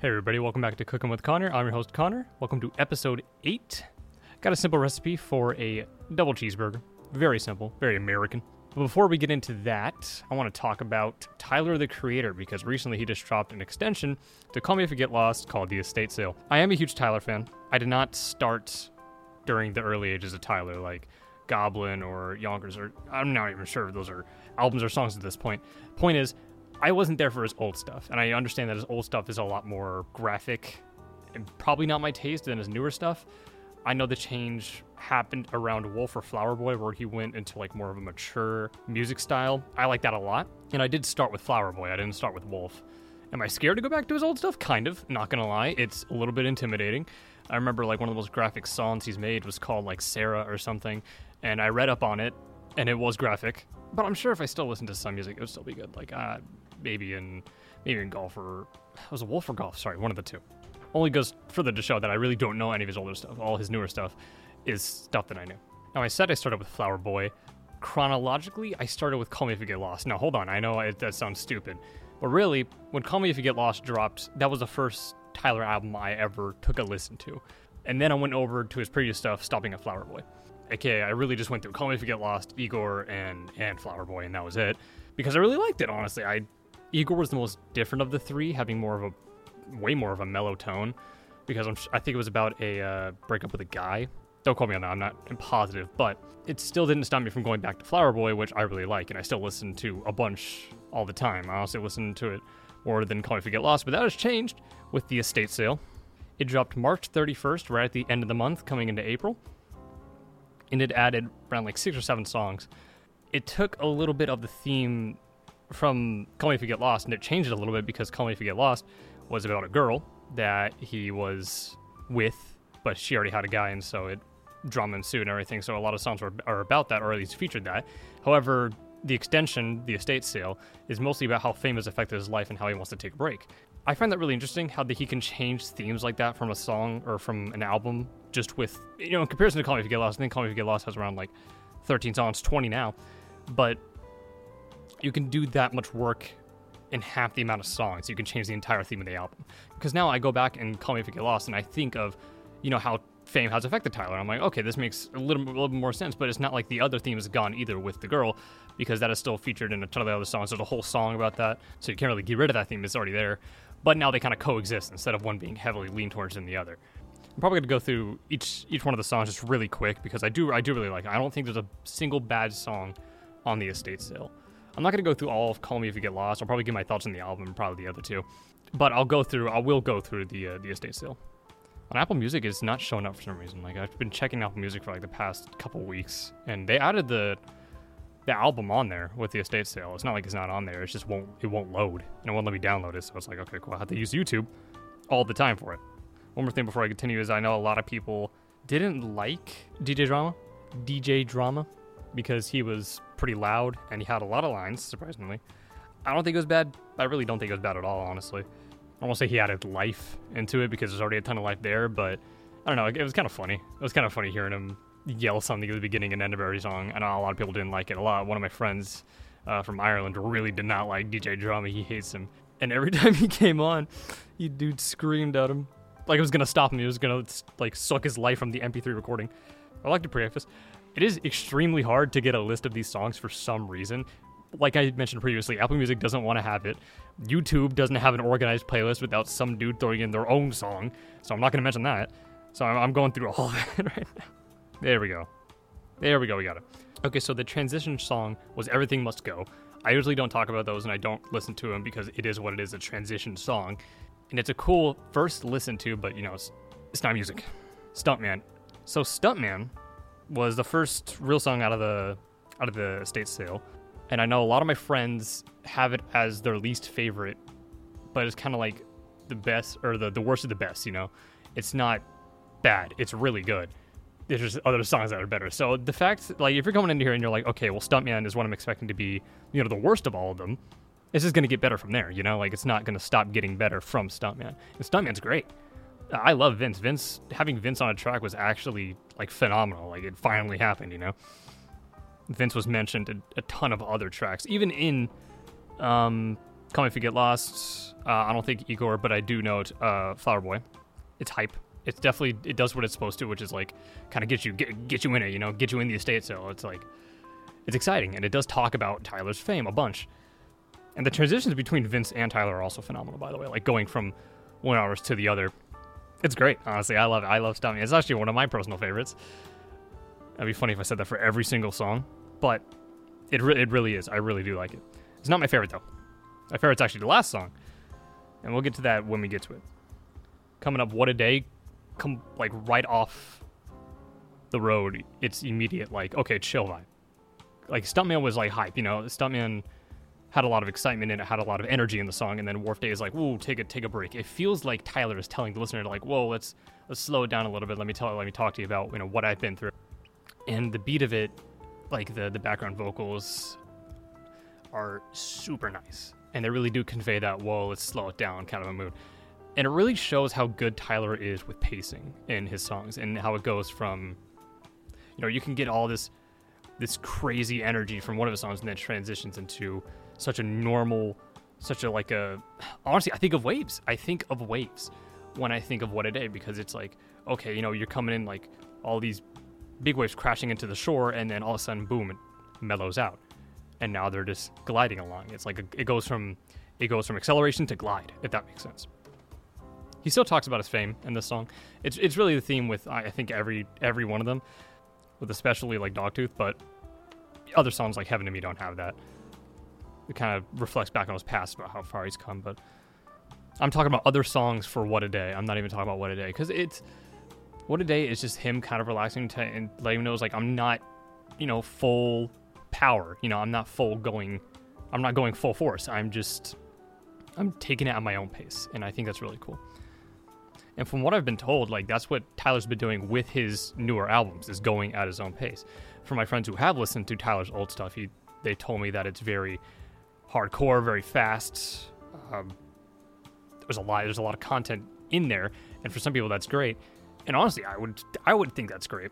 Hey, everybody, welcome back to Cooking with Connor. I'm your host, Connor. Welcome to episode 8. Got a simple recipe for a double cheeseburger. Very simple, very American. But before we get into that, I want to talk about Tyler the Creator because recently he just dropped an extension to Call Me If You Get Lost called The Estate Sale. I am a huge Tyler fan. I did not start during the early ages of Tyler, like Goblin or Yonkers, or I'm not even sure if those are albums or songs at this point. Point is, I wasn't there for his old stuff, and I understand that his old stuff is a lot more graphic and probably not my taste than his newer stuff. I know the change happened around Wolf or Flower Boy, where he went into like more of a mature music style. I like that a lot, and I did start with Flower Boy. I didn't start with Wolf. Am I scared to go back to his old stuff? Kind of. Not gonna lie, it's a little bit intimidating. I remember like one of the most graphic songs he's made was called like Sarah or something, and I read up on it, and it was graphic. But I'm sure if I still listened to some music, it would still be good. Like uh, maybe in maybe in golf or was it Wolf or golf? Sorry, one of the two. Only goes further to show that I really don't know any of his older stuff. All his newer stuff is stuff that I knew. Now I said I started with Flower Boy. Chronologically, I started with Call Me If You Get Lost. Now hold on, I know it, that sounds stupid, but really, when Call Me If You Get Lost dropped, that was the first Tyler album I ever took a listen to. And then I went over to his previous stuff, stopping at Flower Boy. Okay, I really just went through Call Me If You Get Lost, Igor, and and Flower Boy, and that was it. Because I really liked it, honestly. I Igor was the most different of the three, having more of a way more of a mellow tone. Because I'm, I think it was about a uh, breakup with a guy. Don't quote me on that. I'm not positive, but it still didn't stop me from going back to Flower Boy, which I really like, and I still listen to a bunch all the time. I also listen to it more than Call Me If You Get Lost, but that has changed with the estate sale. It dropped March 31st, right at the end of the month, coming into April, and it added around like six or seven songs. It took a little bit of the theme from Call Me If You Get Lost, and it changed it a little bit because Call Me If You Get Lost was about a girl that he was with, but she already had a guy, and so it drama ensued and everything. So a lot of songs are, are about that, or at least featured that. However, the extension, the estate sale, is mostly about how fame has affected his life and how he wants to take a break. I find that really interesting how that he can change themes like that from a song or from an album just with you know in comparison to Call Me If You Get Lost. I think Call Me If You Get Lost has around like 13 songs, 20 now, but you can do that much work in half the amount of songs. You can change the entire theme of the album. Because now I go back and Call Me If You Get Lost, and I think of, you know, how fame has affected Tyler. I'm like, okay, this makes a little, a little bit more sense, but it's not like the other theme is gone either with the girl, because that is still featured in a ton of the other songs. There's a whole song about that, so you can't really get rid of that theme. It's already there. But now they kind of coexist instead of one being heavily leaned towards than the other. I'm probably to go through each each one of the songs just really quick because I do I do really like it. I don't think there's a single bad song on the estate sale. I'm not going to go through all of Call Me If You Get Lost. I'll probably give my thoughts on the album probably the other two. But I'll go through, I will go through the uh, the estate sale. On Apple Music, it's not showing up for some reason. Like, I've been checking Apple Music for like the past couple weeks, and they added the the album on there with the estate sale. It's not like it's not on there. It just won't it won't load, and it won't let me download it. So it's like, okay, cool. I have to use YouTube all the time for it. One more thing before I continue is I know a lot of people didn't like DJ Drama, DJ Drama, because he was pretty loud and he had a lot of lines, surprisingly. I don't think it was bad. I really don't think it was bad at all, honestly. I won't say he added life into it because there's already a ton of life there, but I don't know. It was kind of funny. It was kind of funny hearing him yell something at the beginning and end of every song. I know a lot of people didn't like it a lot. One of my friends uh, from Ireland really did not like DJ Drama. He hates him. And every time he came on, he dude screamed at him like it was gonna stop him. He was gonna like suck his life from the MP3 recording. I like to preface. It is extremely hard to get a list of these songs for some reason. Like I mentioned previously, Apple Music doesn't want to have it. YouTube doesn't have an organized playlist without some dude throwing in their own song. So I'm not going to mention that. So I'm, going through all of it right now. There we go. There we go. We got it. Okay, so the transition song was Everything Must Go. I usually don't talk about those and I don't listen to them because it is what it is a transition song. And it's a cool first listen to, but you know, it's, it's not music. Stuntman. So Stuntman was the first real song out of the out of the estate sale, and I know a lot of my friends have it as their least favorite, but it's kind of like the best or the the worst of the best. You know, it's not bad. It's really good. There's just other songs that are better. So the fact, like, if you're coming in here and you're like, okay, well, Stuntman is what I'm expecting to be, you know, the worst of all of them, it's just gonna get better from there. You know, like it's not gonna stop getting better from Stuntman. And Stuntman's great. I love Vince. Vince having Vince on a track was actually like phenomenal. Like it finally happened, you know. Vince was mentioned in a ton of other tracks, even in um, Call Me If You Get Lost. Uh, I don't think Igor, but I do note uh, Flower Boy. It's hype. It's definitely it does what it's supposed to, which is like kind of get you get, get you in it, you know, get you in the estate sale. It's like it's exciting, and it does talk about Tyler's fame a bunch. And the transitions between Vince and Tyler are also phenomenal, by the way. Like going from one artist to the other, it's great. Honestly, I love it. I love Stuntman. It's actually one of my personal favorites. That'd be funny if I said that for every single song, but it re- it really is. I really do like it. It's not my favorite though. My favorite's actually the last song, and we'll get to that when we get to it. Coming up, what a day! Come like right off the road, it's immediate like okay, chill vibe. Like Stuntman was like hype, you know. Stuntman had a lot of excitement and it had a lot of energy in the song, and then Wharf Day is like, "Whoa, take a take a break." It feels like Tyler is telling the listener like, "Whoa, let's let's slow it down a little bit. Let me tell let me talk to you about you know what I've been through." And the beat of it, like the the background vocals, are super nice, and they really do convey that "Whoa, let's slow it down" kind of a mood. And it really shows how good Tyler is with pacing in his songs and how it goes from, you know, you can get all this this crazy energy from one of his songs and then transitions into such a normal, such a like a honestly, I think of waves. I think of waves when I think of what a day because it's like, okay, you know, you're coming in like all these big waves crashing into the shore and then all of a sudden boom it mellows out. And now they're just gliding along. It's like a, it goes from it goes from acceleration to glide, if that makes sense. He still talks about his fame in this song. It's it's really the theme with I think every every one of them, with especially like Dogtooth, but other songs like Heaven to Me don't have that it kind of reflects back on his past about how far he's come. But I'm talking about other songs for What a Day. I'm not even talking about What a Day because it's What a Day is just him kind of relaxing and letting him know it's like I'm not, you know, full power. You know, I'm not full going. I'm not going full force. I'm just I'm taking it at my own pace, and I think that's really cool. And from what I've been told, like that's what Tyler's been doing with his newer albums is going at his own pace. For my friends who have listened to Tyler's old stuff, he they told me that it's very hardcore, very fast. Um, there's a lot. There's a lot of content in there, and for some people that's great. And honestly, I would I would think that's great.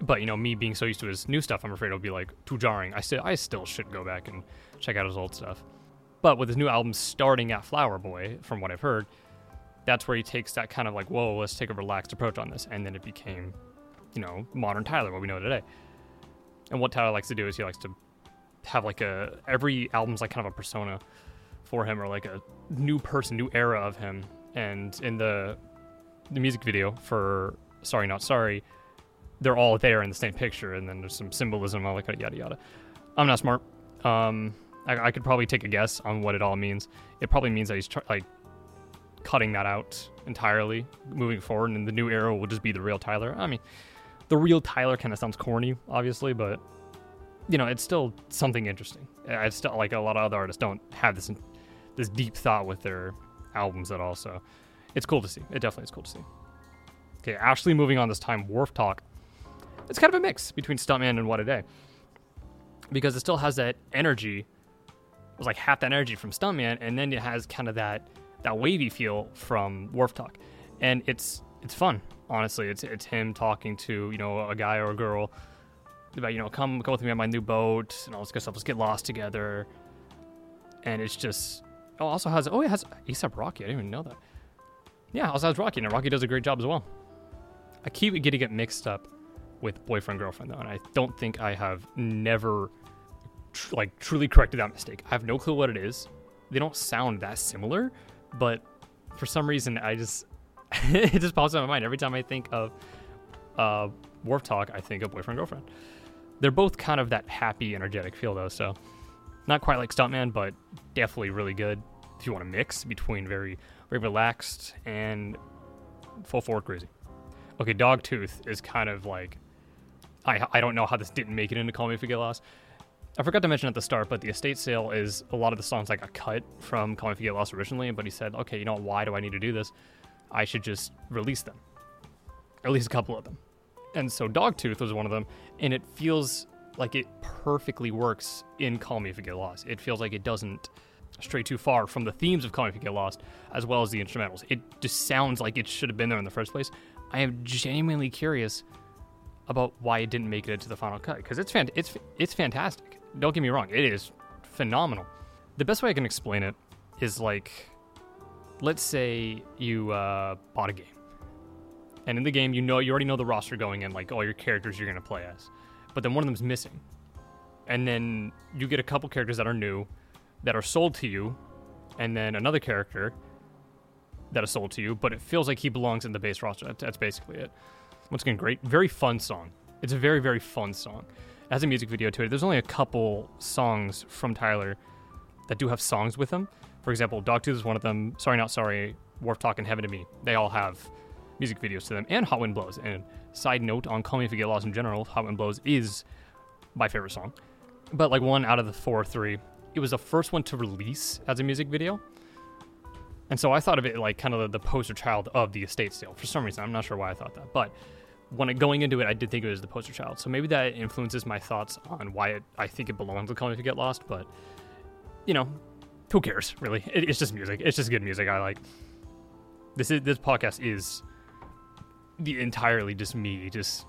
But you know, me being so used to his new stuff, I'm afraid it'll be like too jarring. I still I still should go back and check out his old stuff. But with his new album starting at Flower Boy, from what I've heard, that's where he takes that kind of like, whoa, let's take a relaxed approach on this, and then it became, you know, modern Tyler, what we know today. And what Tyler likes to do is he likes to have like a every album's like kind of a persona for him or like a new person, new era of him. And in the the music video for Sorry Not Sorry, they're all there in the same picture, and then there's some symbolism, all like yada yada. I'm not smart. Um, I, I, could probably take a guess on what it all means. It probably means that he's tr- like cutting that out entirely, moving forward, and the new era will just be the real Tyler. I mean, the real Tyler kind of sounds corny, obviously, but you know, it's still something interesting. I still like a lot of other artists don't have this this deep thought with their albums at all. So it's cool to see. It definitely is cool to see. Okay, Ashley moving on this time. Wharf Talk. It's kind of a mix between Stuntman and What a Day because it still has that energy. It was like half that energy from Stuntman, and then it has kind of that that wavy feel from Wharf Talk, and it's it's fun. Honestly, it's it's him talking to you know a guy or a girl about you know come come with me on my new boat and all this good stuff. Let's get lost together. And it's just oh also has oh it has ASAP Rocky. I didn't even know that. Yeah, also has Rocky and Rocky does a great job as well. I keep getting it mixed up with boyfriend girlfriend though, and I don't think I have never tr- like truly corrected that mistake. I have no clue what it is. They don't sound that similar, but for some reason I just it just pops in my mind every time I think of uh, Wharf Talk. I think of boyfriend girlfriend. They're both kind of that happy, energetic feel though, so not quite like Stuntman, but definitely really good if you want to mix between very very relaxed and full forward crazy. Okay, Dogtooth is kind of like I I don't know how this didn't make it into Call Me If You Get Lost. I forgot to mention at the start, but the estate sale is a lot of the songs like a cut from Call Me If You Get Lost originally, but he said, okay, you know why do I need to do this? I should just release them, at least a couple of them. And so Dogtooth was one of them, and it feels like it perfectly works in Call Me If You Get Lost. It feels like it doesn't stray too far from the themes of Call Me If You Get Lost, as well as the instrumentals. It just sounds like it should have been there in the first place. I am genuinely curious about why it didn't make it into the final cut because it's fan- it's it's fantastic. Don't get me wrong, it is phenomenal. The best way I can explain it is like, let's say you uh, bought a game, and in the game you know you already know the roster going in, like all your characters you're gonna play as, but then one of them's missing, and then you get a couple characters that are new, that are sold to you, and then another character that is sold to you, but it feels like he belongs in the base roster. That's basically it. Once again, great, very fun song. It's a very very fun song. It has a music video to it. There's only a couple songs from Tyler that do have songs with them. For example, Dogtooth is one of them. Sorry Not Sorry, Wharf Talk, and Heaven to Me. They all have music videos to them, and Hot Wind Blows. And side note on Call Me If You Get Lost in general, Hot Wind Blows is my favorite song. But like one out of the four or three, it was the first one to release as a music video. And so I thought of it like kind of the poster child of the estate sale for some reason. I'm not sure why I thought that, but when it, going into it, I did think it was the poster child. So maybe that influences my thoughts on why it, I think it belongs to Call Me If You Get Lost. But you know, who cares really? It, it's just music. It's just good music. I like. This is this podcast is the entirely just me just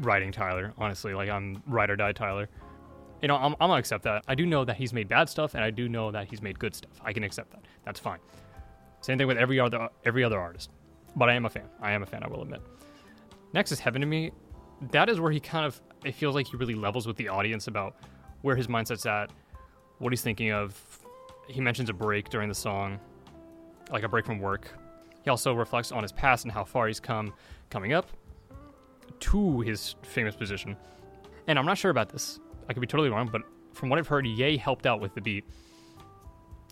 writing Tyler. Honestly, like I'm ride or die Tyler. You know, I'm, I'm gonna accept that. I do know that he's made bad stuff, and I do know that he's made good stuff. I can accept that. That's fine. Same thing with every other every other artist. But I am a fan. I am a fan. I will admit. Next is Heaven to Me. That is where he kind of it feels like he really levels with the audience about where his mindset's at, what he's thinking of. He mentions a break during the song, like a break from work. He also reflects on his past and how far he's come coming up to his famous position. And I'm not sure about this. I could be totally wrong, but from what I've heard, Ye helped out with the beat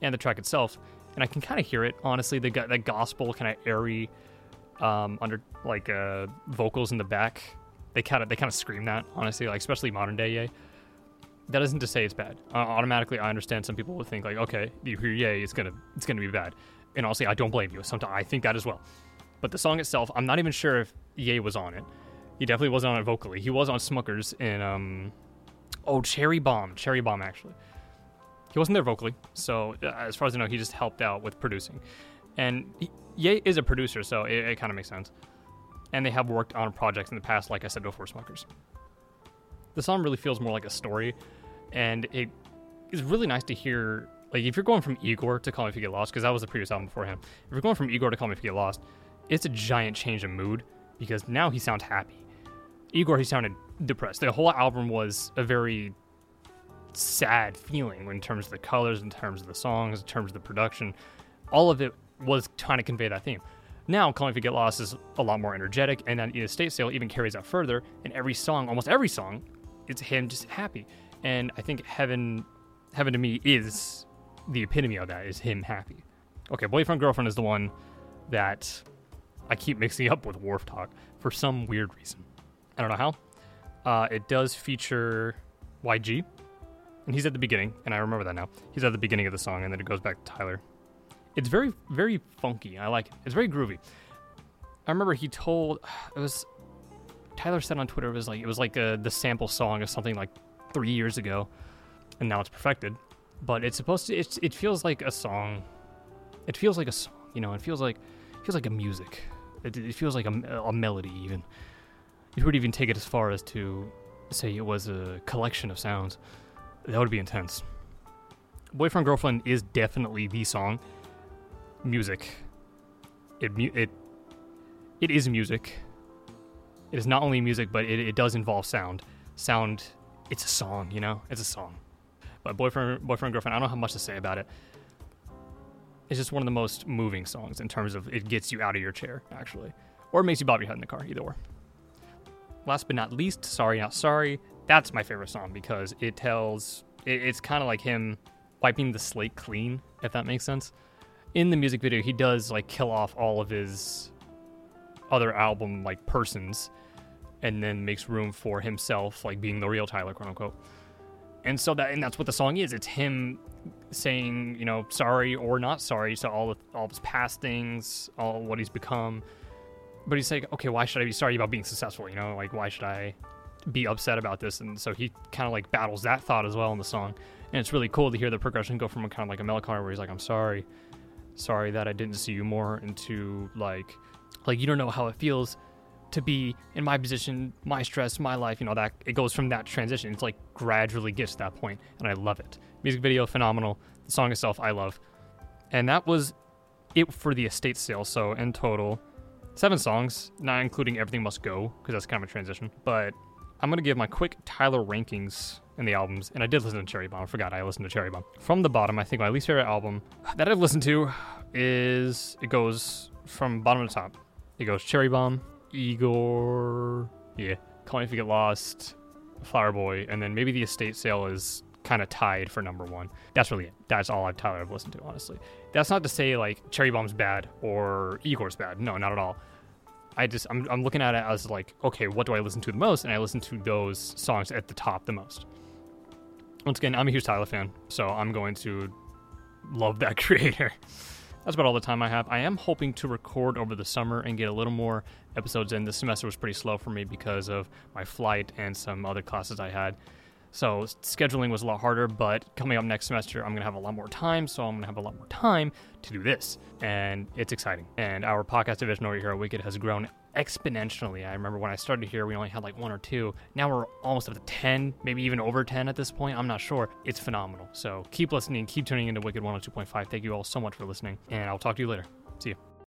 and the track itself, and I can kind of hear it. Honestly, the that gospel kind of airy, um, under like uh, vocals in the back. They kind of they kind of scream that honestly, like especially modern day Ye. That isn't to say it's bad. Uh, automatically, I understand some people would think like, okay, you hear Ye, it's gonna it's gonna be bad. And honestly, I don't blame you. Sometimes I think that as well. But the song itself, I'm not even sure if Ye was on it. He definitely wasn't on it vocally. He was on Smuckers in um, oh Cherry Bomb, Cherry Bomb actually. He wasn't there vocally, so uh, as far as I know, he just helped out with producing. And Ye is a producer, so it, it kind of makes sense. And they have worked on projects in the past, like I said before, Smuckers. The song really feels more like a story, and it is really nice to hear. Like if you're going from Igor to Call Me If You Get Lost, because that was the previous album before him. If you're going from Igor to Call Me If You Get Lost, it's a giant change of mood because now he sounds happy. Igor, he sounded depressed. The whole album was a very sad feeling in terms of the colors, in terms of the songs, in terms of the production. All of it was trying to convey that theme. Now, Calling If You Get Lost is a lot more energetic, and then Estate Sale even carries out further. And every song, almost every song, it's him just happy. And I think Heaven, Heaven to me is the epitome of that. Is him happy? Okay, Boyfriend Girlfriend is the one that I keep mixing up with Wharf Talk for some weird reason. I don't know how. Uh, it does feature YG, and he's at the beginning, and I remember that now. He's at the beginning of the song, and then it goes back to Tyler. It's very, very funky. I like it. It's very groovy. I remember he told it was Tyler said on Twitter it was like it was like a, the sample song of something like three years ago, and now it's perfected. But it's supposed to. It's, it feels like a song. It feels like a song. You know, it feels like it feels like a music. It, it feels like a, a melody even. You would even take it as far as to say it was a collection of sounds. That would be intense. Boyfriend Girlfriend is definitely the song. Music. It it it is music. It is not only music, but it, it does involve sound. Sound. It's a song, you know. It's a song. But boyfriend, boyfriend, girlfriend. I don't have much to say about it. It's just one of the most moving songs in terms of it gets you out of your chair, actually, or it makes you bob your head in the car. Either or. Last but not least, sorry not sorry. That's my favorite song because it tells. It, it's kind of like him wiping the slate clean, if that makes sense. In the music video, he does like kill off all of his other album like persons and then makes room for himself like being the real Tyler quote unquote. And so that and that's what the song is. It's him saying, you know, sorry or not sorry to all of all of his past things, all what he's become. But he's like, okay, why should I be sorry about being successful? You know, like why should I be upset about this? And so he kind of like battles that thought as well in the song. And it's really cool to hear the progression go from a kind of like a melancholy where he's like, I'm sorry, sorry that I didn't see you more, into like, like you don't know how it feels to be in my position, my stress, my life, you know, that it goes from that transition. It's like gradually gets to that point, and I love it. Music video, phenomenal. The song itself, I love. And that was it for the estate sale. So in total, seven songs, not including Everything Must Go, because that's kind of a transition. But I'm to give my quick Tyler rankings in the albums. And I did listen to Cherry Bomb. I forgot I listened to Cherry Bomb. From the bottom, I think my least favorite album that I've listened to is it goes from bottom to top. It goes Cherry Bomb, Igor, yeah, Call Me If You Get Lost, Flower Boy, and then maybe the estate sale is kind of tied for number one. That's really it. That's all I've Tyler I've listened to, honestly. That's not to say like Cherry Bomb's bad or Igor's bad. No, not at all. I just I'm, I'm looking at it as like, okay, what do I listen to the most? And I listen to those songs at the top the most. Once again, I'm a huge Tyler fan, so I'm going to love that creator. That's about all the time I have. I am hoping to record over the summer and get a little more episodes in. This semester was pretty slow for me because of my flight and some other classes I had. So scheduling was a lot harder, but coming up next semester, I'm going to have a lot more time. So I'm going to have a lot more time to do this. And it's exciting. And our podcast division over here at Wicked has grown exponentially. I remember when I started here, we only had like one or two. Now we're almost up to 10, maybe even over 10 at this point. I'm not sure. It's phenomenal. So keep listening, keep tuning into Wicked 102.5. Thank you all so much for listening. And I'll talk to you later. See you.